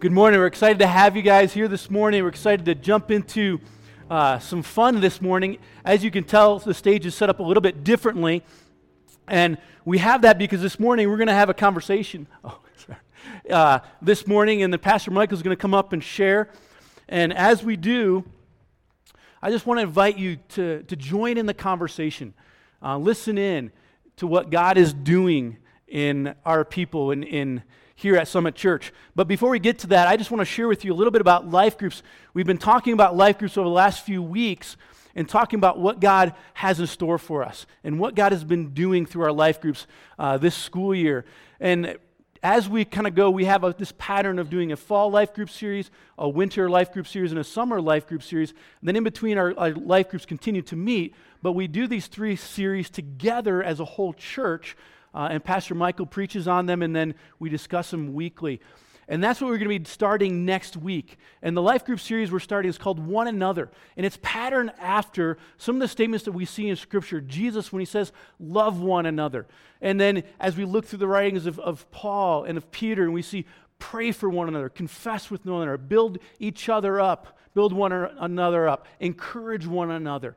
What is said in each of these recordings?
Good morning. We're excited to have you guys here this morning. We're excited to jump into uh, some fun this morning. As you can tell, the stage is set up a little bit differently. And we have that because this morning we're going to have a conversation. Oh, sorry. Uh, this morning, and then Pastor Michael is going to come up and share. And as we do, I just want to invite you to, to join in the conversation. Uh, listen in to what God is doing in our people and in here at Summit Church. But before we get to that, I just want to share with you a little bit about life groups. We've been talking about life groups over the last few weeks and talking about what God has in store for us and what God has been doing through our life groups uh, this school year. And as we kind of go, we have a, this pattern of doing a fall life group series, a winter life group series, and a summer life group series. And then in between, our, our life groups continue to meet, but we do these three series together as a whole church uh, and Pastor Michael preaches on them, and then we discuss them weekly. And that's what we're going to be starting next week. And the life group series we're starting is called One Another. And it's patterned after some of the statements that we see in Scripture. Jesus, when he says, love one another. And then as we look through the writings of, of Paul and of Peter, and we see, pray for one another, confess with one another, build each other up, build one another up, encourage one another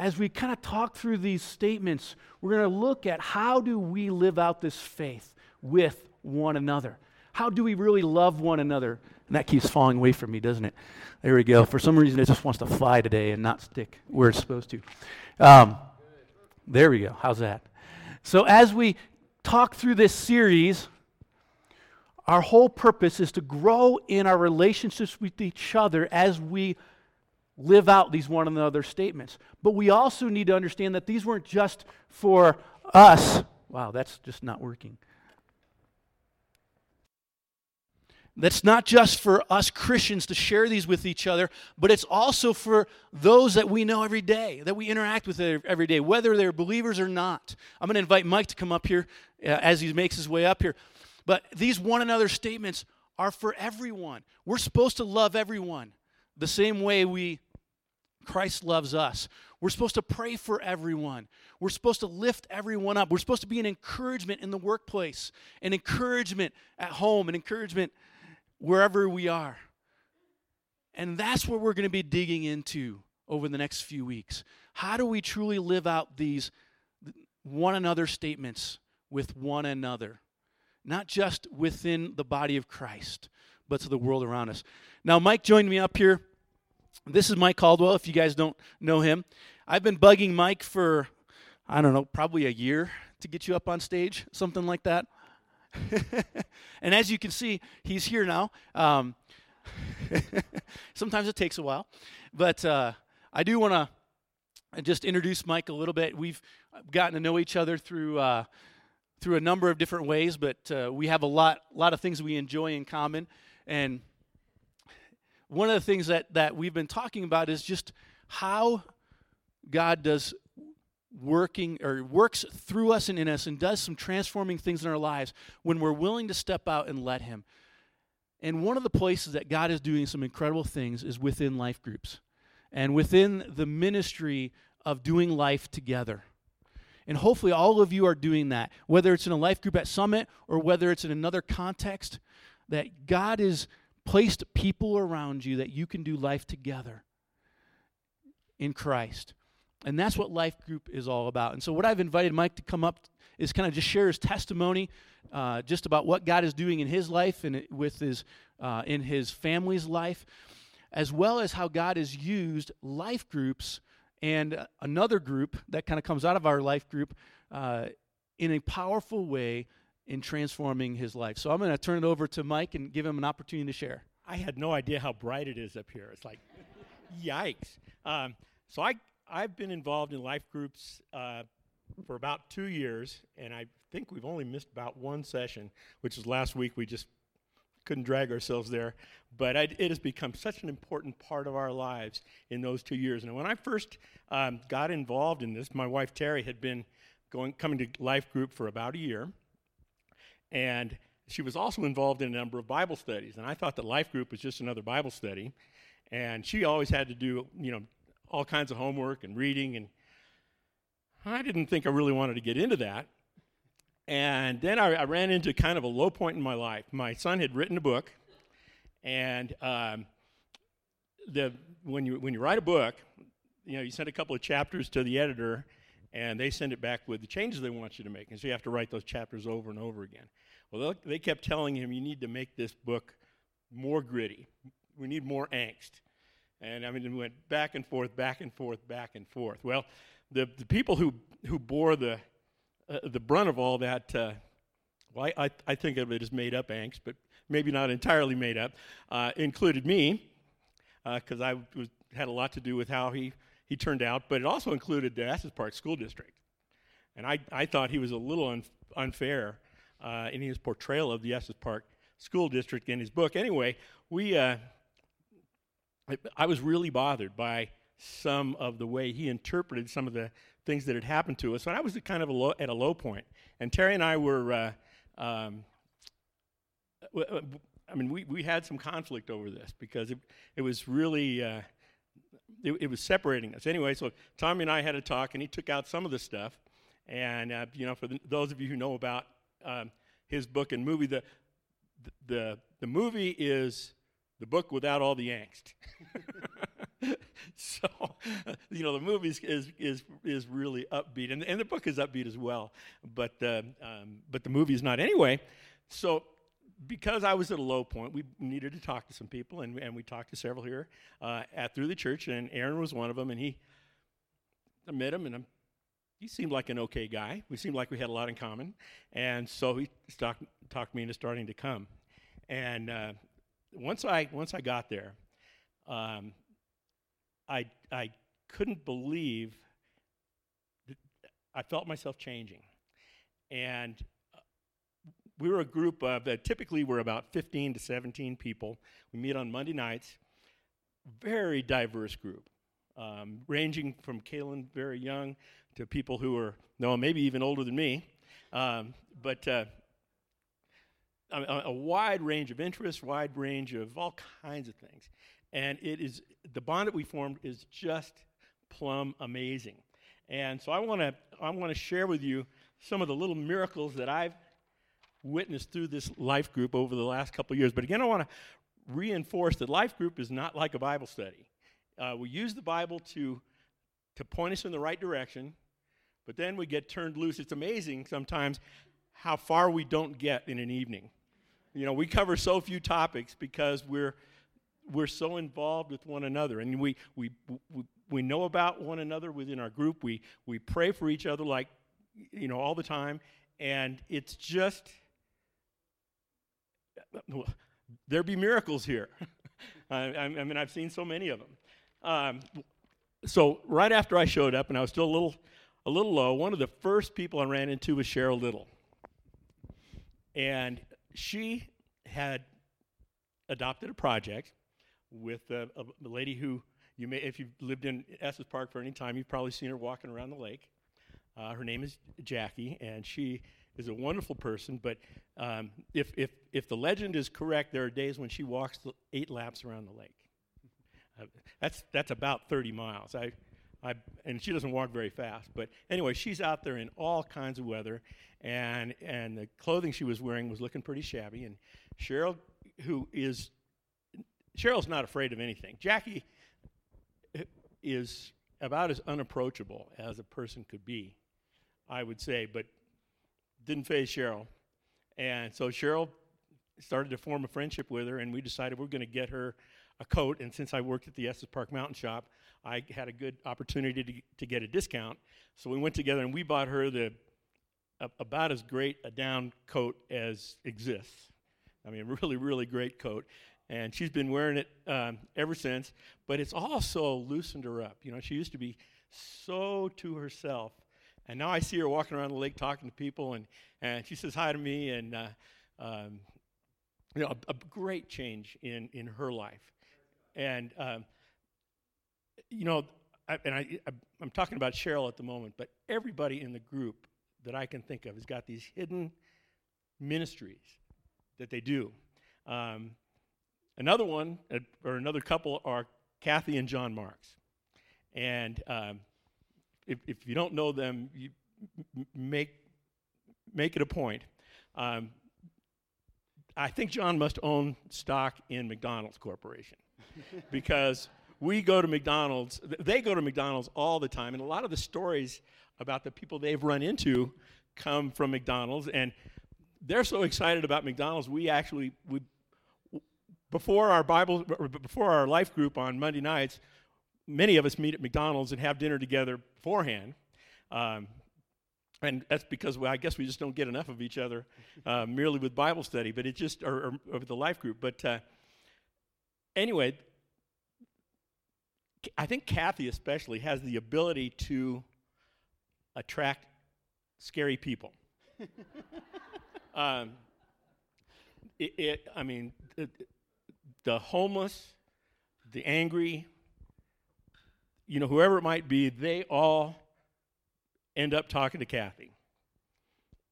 as we kind of talk through these statements, we're going to look at how do we live out this faith with one another? How do we really love one another? And that keeps falling away from me, doesn't it? There we go. For some reason, it just wants to fly today and not stick where it's supposed to. Um, there we go. How's that? So, as we talk through this series, our whole purpose is to grow in our relationships with each other as we live out these one another statements. But we also need to understand that these weren't just for us. Wow, that's just not working. That's not just for us Christians to share these with each other, but it's also for those that we know every day, that we interact with every day, whether they're believers or not. I'm going to invite Mike to come up here uh, as he makes his way up here. But these one another statements are for everyone. We're supposed to love everyone the same way we Christ loves us. We're supposed to pray for everyone. We're supposed to lift everyone up. We're supposed to be an encouragement in the workplace, an encouragement at home, an encouragement wherever we are. And that's what we're going to be digging into over the next few weeks. How do we truly live out these one another statements with one another? Not just within the body of Christ, but to the world around us. Now, Mike joined me up here this is Mike Caldwell, if you guys don't know him. I've been bugging Mike for, I don't know, probably a year to get you up on stage, something like that. and as you can see, he's here now. Um, sometimes it takes a while, but uh, I do want to just introduce Mike a little bit. We've gotten to know each other through uh, through a number of different ways, but uh, we have a lot lot of things we enjoy in common, and one of the things that, that we've been talking about is just how God does working or works through us and in us and does some transforming things in our lives when we're willing to step out and let Him. And one of the places that God is doing some incredible things is within life groups and within the ministry of doing life together. And hopefully, all of you are doing that, whether it's in a life group at Summit or whether it's in another context, that God has placed people around you that you can do life together in Christ. And that's what life group is all about. And so, what I've invited Mike to come up is kind of just share his testimony, uh, just about what God is doing in his life and with his uh, in his family's life, as well as how God has used life groups and another group that kind of comes out of our life group uh, in a powerful way in transforming his life. So I'm going to turn it over to Mike and give him an opportunity to share. I had no idea how bright it is up here. It's like, yikes. Um, so I, I've been involved in life groups uh, for about two years, and I think we've only missed about one session, which was last week. We just couldn't drag ourselves there. But I, it has become such an important part of our lives in those two years. And when I first um, got involved in this, my wife Terry had been going coming to life group for about a year. And she was also involved in a number of Bible studies. And I thought that life group was just another Bible study. And she always had to do, you know, all kinds of homework and reading. And I didn't think I really wanted to get into that. And then I, I ran into kind of a low point in my life. My son had written a book, And um, the, when, you, when you write a book, you know, you send a couple of chapters to the editor, and they send it back with the changes they want you to make. And so you have to write those chapters over and over again. Well, they kept telling him, you need to make this book more gritty. We need more angst. And I mean, it went back and forth, back and forth, back and forth. Well, the, the people who, who bore the, uh, the brunt of all that, uh, well, I, I, think of it as made up angst, but maybe not entirely made up, uh, included me, because uh, I was, had a lot to do with how he, he turned out, but it also included the Estes Park School District. And I, I thought he was a little un, unfair uh, in his portrayal of the Estes Park School District in his book. Anyway, we, uh, I was really bothered by some of the way he interpreted some of the things that had happened to us. And I was kind of a low, at a low point. And Terry and I were, uh, um, I mean, we, we had some conflict over this because it, it was really, uh, it, it, was separating us. Anyway, so Tommy and I had a talk, and he took out some of the stuff. And, uh, you know, for the, those of you who know about um, his book and movie, the, the, the movie is the book without all the angst. so, you know, the movie is, is, is really upbeat, and, and the book is upbeat as well, but, uh, um, but the movie is not. Anyway, so because I was at a low point, we needed to talk to some people, and, and we talked to several here uh, at through the church, and Aaron was one of them, and he, I met him, and I'm, he seemed like an okay guy. We seemed like we had a lot in common, and so he talked, talked me into starting to come. And uh, once I once I got there, um, I I couldn't believe. I felt myself changing, and we were a group of uh, typically we're about 15 to 17 people. We meet on Monday nights. Very diverse group, um, ranging from Kaylin, very young, to people who are no, maybe even older than me. Um, but uh, a, a, wide range of interests, wide range of all kinds of things. And it is the bond that we formed is just plumb amazing. And so I want to I want to share with you some of the little miracles that I've witnessed through this life group over the last couple years. But again, I want to reinforce that life group is not like a Bible study. Uh, we use the Bible to to point us in the right direction, but then we get turned loose. It's amazing sometimes how far we don't get in an evening. You know, we cover so few topics because we're we're so involved with one another and we, we, we, we know about one another within our group. We, we pray for each other like, you know, all the time. And it's just, there be miracles here. I, I, mean, I've seen so many of them. Um, so right after I showed up and I was still a little, a little low, one of the first people I ran into was Cheryl Little. And she had adopted a project with a, a, lady who you may, if you've lived in Estes Park for any time, you've probably seen her walking around the lake. Uh, her name is Jackie, and she is a wonderful person. But um, if, if, if the legend is correct, there are days when she walks eight laps around the lake. Uh, that's, that's about 30 miles. I, I, and she doesn't walk very fast. But anyway, she's out there in all kinds of weather, and, and the clothing she was wearing was looking pretty shabby. And Cheryl, who is, Cheryl's not afraid of anything. Jackie is about as unapproachable as a person could be, I would say, but didn't faze Cheryl. And so Cheryl started to form a friendship with her, and we decided we're going to get her a coat. And since I worked at the Estes Park Mountain Shop, I had a good opportunity to, to get a discount. So we went together and we bought her the about as great a down coat as exists. I mean, really, really great coat. And she's been wearing it um, ever since. But it's also loosened her up. You know, she used to be so to herself. And now I see her walking around the lake talking to people, and, and she says hi to me, and uh, um, you know, a, a, great change in, in her life. And um, you know, I, and I, I'm talking about Cheryl at the moment, but everybody in the group that I can think of has got these hidden ministries that they do. Um, another one, uh, or another couple, are Kathy and John Marks. And um, if, if, you don't know them, you make, make it a point. Um, I think John must own stock in McDonald's Corporation because we go to McDonald's, they go to McDonald's all the time, and a lot of the stories about the people they've run into come from McDonald's, and they're so excited about McDonald's. We actually, we, before our Bible, before our life group on Monday nights, many of us meet at McDonald's and have dinner together beforehand. Um, and that's because well, I guess we just don't get enough of each other uh, merely with Bible study, but it just or, or, or the life group. But uh, anyway, I think Kathy especially has the ability to attract scary people. um, it, it, I mean, the, the homeless, the angry, you know, whoever it might be, they all end up talking to Kathy.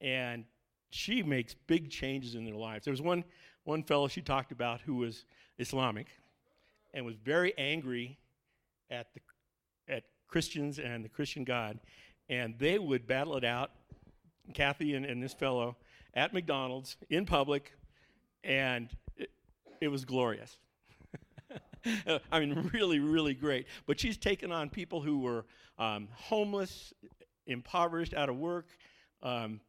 And she makes big changes in their lives. There was one, one fellow she talked about who was Islamic and was very angry at, the, at Christians and the Christian God. And they would battle it out, Kathy and, and this fellow, at McDonald's in public, and it, it was glorious. I mean, really, really great. But she's taken on people who were um, homeless, impoverished, out of work. Um,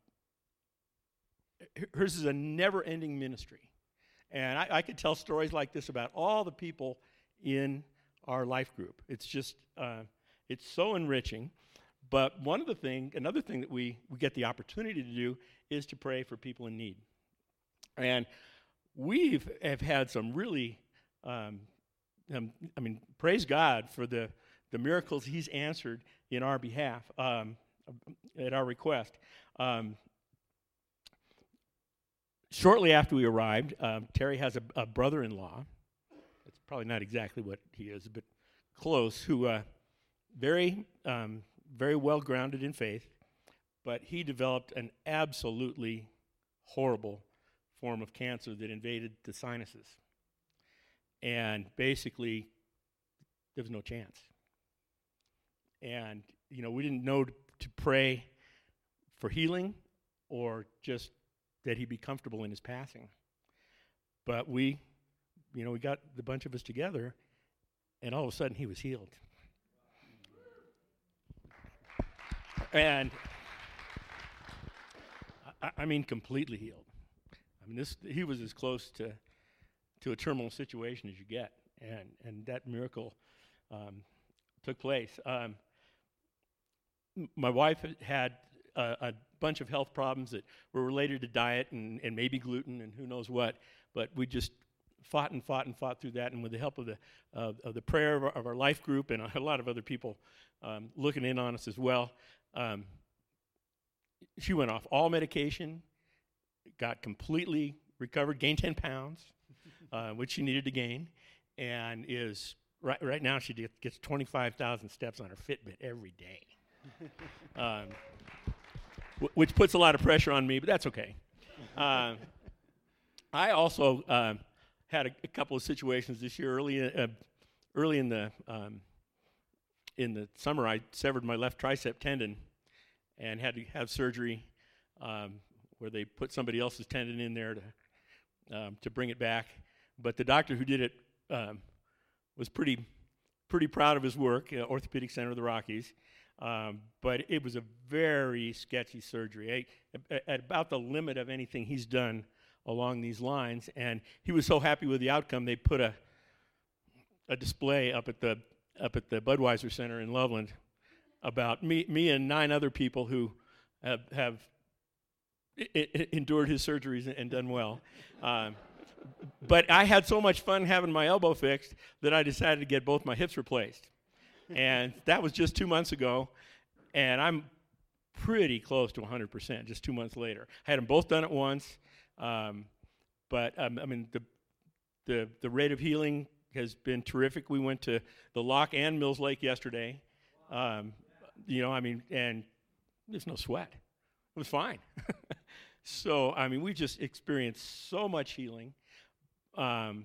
hers is a never ending ministry. And I, I, could tell stories like this about all the people in our life group. It's just, uh, it's so enriching. But one of the thing, another thing that we, we get the opportunity to do is to pray for people in need. And we've have had some really, um, um, I mean, praise God for the, the miracles He's answered in our behalf. Um, at our request. Um, shortly after we arrived, um, Terry has a, a brother in law. It's probably not exactly what he is, but close, who uh, very, um, very well grounded in faith, but he developed an absolutely horrible form of cancer that invaded the sinuses. And basically, there was no chance. And, you know, we didn't know to pray for healing or just that he'd be comfortable in his passing. But we, you know, we got the bunch of us together, and all of a sudden he was healed. And I, I mean, completely healed. I mean, this he was as close to to a terminal situation as you get, and and that miracle um, took place. Um, my wife had a, a, bunch of health problems that were related to diet and, and maybe gluten and who knows what, but we just fought and fought and fought through that. And with the help of the, of the prayer of our, of our, life group and a lot of other people um, looking in on us as well, um, she went off all medication, got completely recovered, gained 10 pounds, uh, which she needed to gain, and is right, right now she gets 25,000 steps on her Fitbit every day um, w- which puts a lot of pressure on me, but that's okay. Uh, I also uh, had a, a, couple of situations this year. Early, uh, early in the um, in the summer, I severed my left tricep tendon and had to have surgery um, where they put somebody else's tendon in there to um, to bring it back. But the doctor who did it um, was pretty pretty proud of his work, uh, Orthopedic Center of the Rockies, um, but it was a very sketchy surgery, at, about the limit of anything he's done along these lines. And he was so happy with the outcome, they put a, a display up at the up at the Budweiser Center in Loveland about me, me and nine other people who have, have I- I endured his surgeries and done well. Um, but I had so much fun having my elbow fixed that I decided to get both my hips replaced and that was just two months ago. And I'm pretty close to 100% just two months later. I had them both done at once. Um, but um, I mean, the, the, the rate of healing has been terrific. We went to the Loch and Mills Lake yesterday. Um, you know, I mean, and there's no sweat. It was fine. so, I mean, we just experienced so much healing. Um,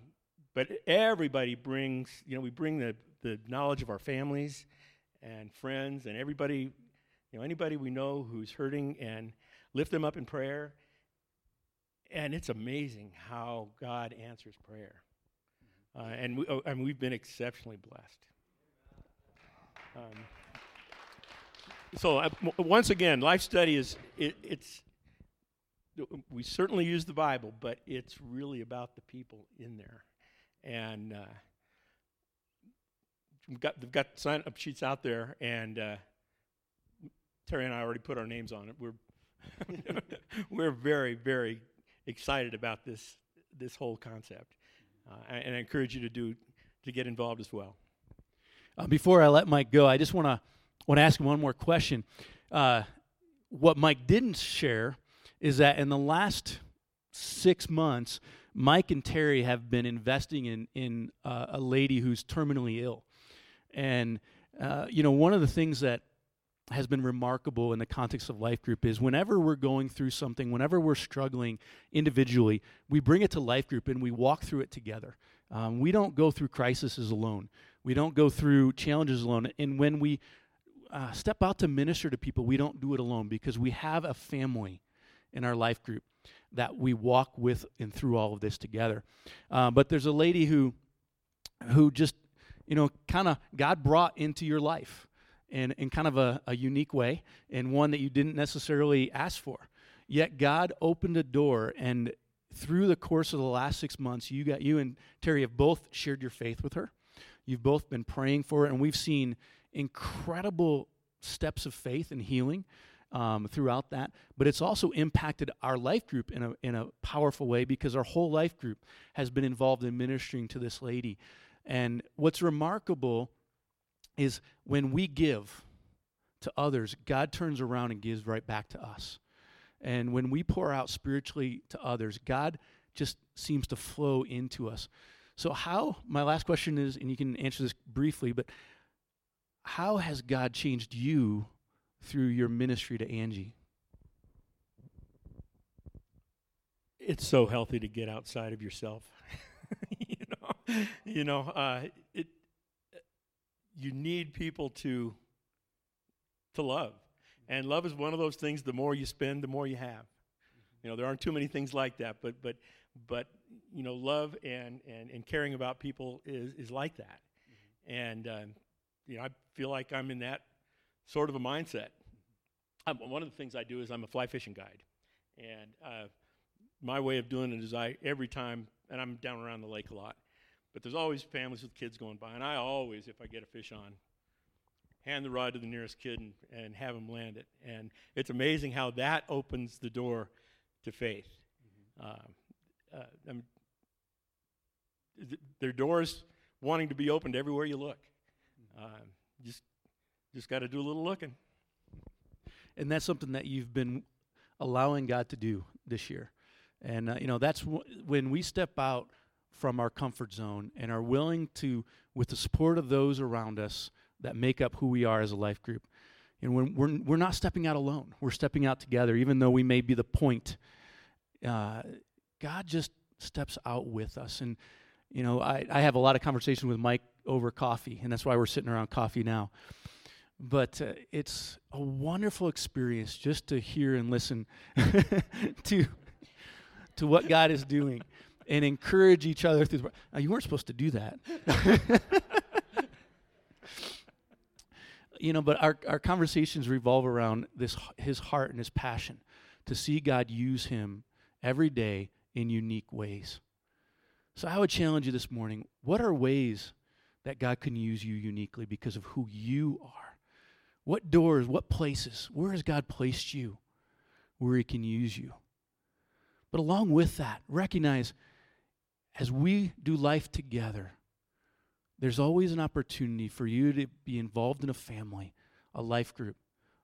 but everybody brings, you know, we bring the, the knowledge of our families and friends and everybody, you know, anybody we know who's hurting and lift them up in prayer. and it's amazing how God answers prayer. Uh, and, we, oh, and we've been exceptionally blessed. Um, so uh, once again, life study is it, it's we certainly use the Bible, but it's really about the people in there, and uh, we've got they've got sign up sheets out there, and uh, Terry and I already put our names on it. We're we're very very excited about this this whole concept, uh, and I encourage you to do to get involved as well. Uh, before I let Mike go, I just want to want to ask him one more question. Uh, what Mike didn't share is that in the last six months, Mike and Terry have been investing in in uh, a lady who's terminally ill, and uh, you know one of the things that has been remarkable in the context of life group is whenever we're going through something, whenever we're struggling individually, we bring it to life group and we walk through it together. Um, we don't go through crises alone. We don't go through challenges alone. And when we uh, step out to minister to people, we don't do it alone because we have a family in our life group that we walk with and through all of this together. Uh, but there's a lady who, who just, you know, kind of God brought into your life in, in kind of a, a unique way and one that you didn't necessarily ask for. Yet God opened a door and through the course of the last six months, you got you and Terry have both shared your faith with her. You've both been praying for her, and we've seen incredible steps of faith and healing um, throughout that. But it's also impacted our life group in a, in a powerful way because our whole life group has been involved in ministering to this lady. And what's remarkable is when we give to others, God turns around and gives right back to us. And when we pour out spiritually to others, God just seems to flow into us. So, how, my last question is, and you can answer this briefly, but how has God changed you through your ministry to Angie? It's so healthy to get outside of yourself. you know, you know, uh, it. You need people to to love, and love is one of those things. The more you spend, the more you have. You know, there aren't too many things like that, but but but you know, love and and, and caring about people is is like that. And um, you know, I feel like I'm in that sort of a mindset. I'm, one of the things I do is I'm a fly fishing guide, and uh, my way of doing it is I every time, and I'm down around the lake a lot, but there's always families with kids going by, and I always, if I get a fish on, hand the rod to the nearest kid and, and have them land it. And it's amazing how that opens the door to faith. Mm-hmm. Uh, uh, I mean, th- there are doors wanting to be opened everywhere you look. Uh, just just got to do a little looking. And that's something that you've been allowing God to do this year. And uh, you know that's w- when we step out from our comfort zone and are willing to, with the support of those around us that make up who we are as a life group. And when we're, we're not stepping out alone, we're stepping out together, even though we may be the point. Uh, God just steps out with us. And, you know, I, I have a lot of conversation with Mike over coffee, and that's why we're sitting around coffee now. But uh, it's a wonderful experience just to hear and listen to to what God is doing and encourage each other through the now, you weren't supposed to do that. you know, but our, our conversations revolve around this his heart and his passion to see God use him every day in unique ways. So I would challenge you this morning, what are ways that God can use you uniquely because of who you are. What doors, what places, where has God placed you where He can use you? But along with that, recognize as we do life together, there's always an opportunity for you to be involved in a family, a life group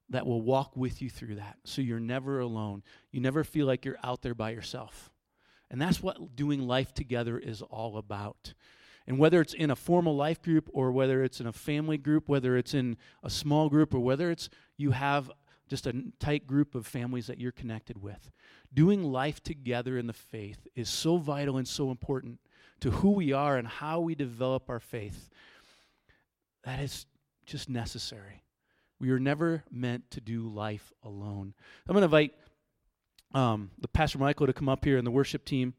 that will walk with you through that. So you're never alone. You never feel like you're out there by yourself. And that's what doing life together is all about. And whether it's in a formal life group or whether it's in a family group, whether it's in a small group or whether it's you have just a tight group of families that you're connected with, doing life together in the faith is so vital and so important to who we are and how we develop our faith. That is just necessary. We are never meant to do life alone. I'm going to invite um, the Pastor Michael to come up here and the worship team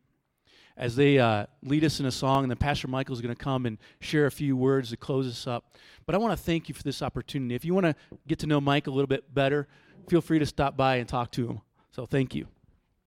as they uh, lead us in a song, and then Pastor Michael is going to come and share a few words to close us up. But I want to thank you for this opportunity. If you want to get to know Mike a little bit better, feel free to stop by and talk to him. So thank you.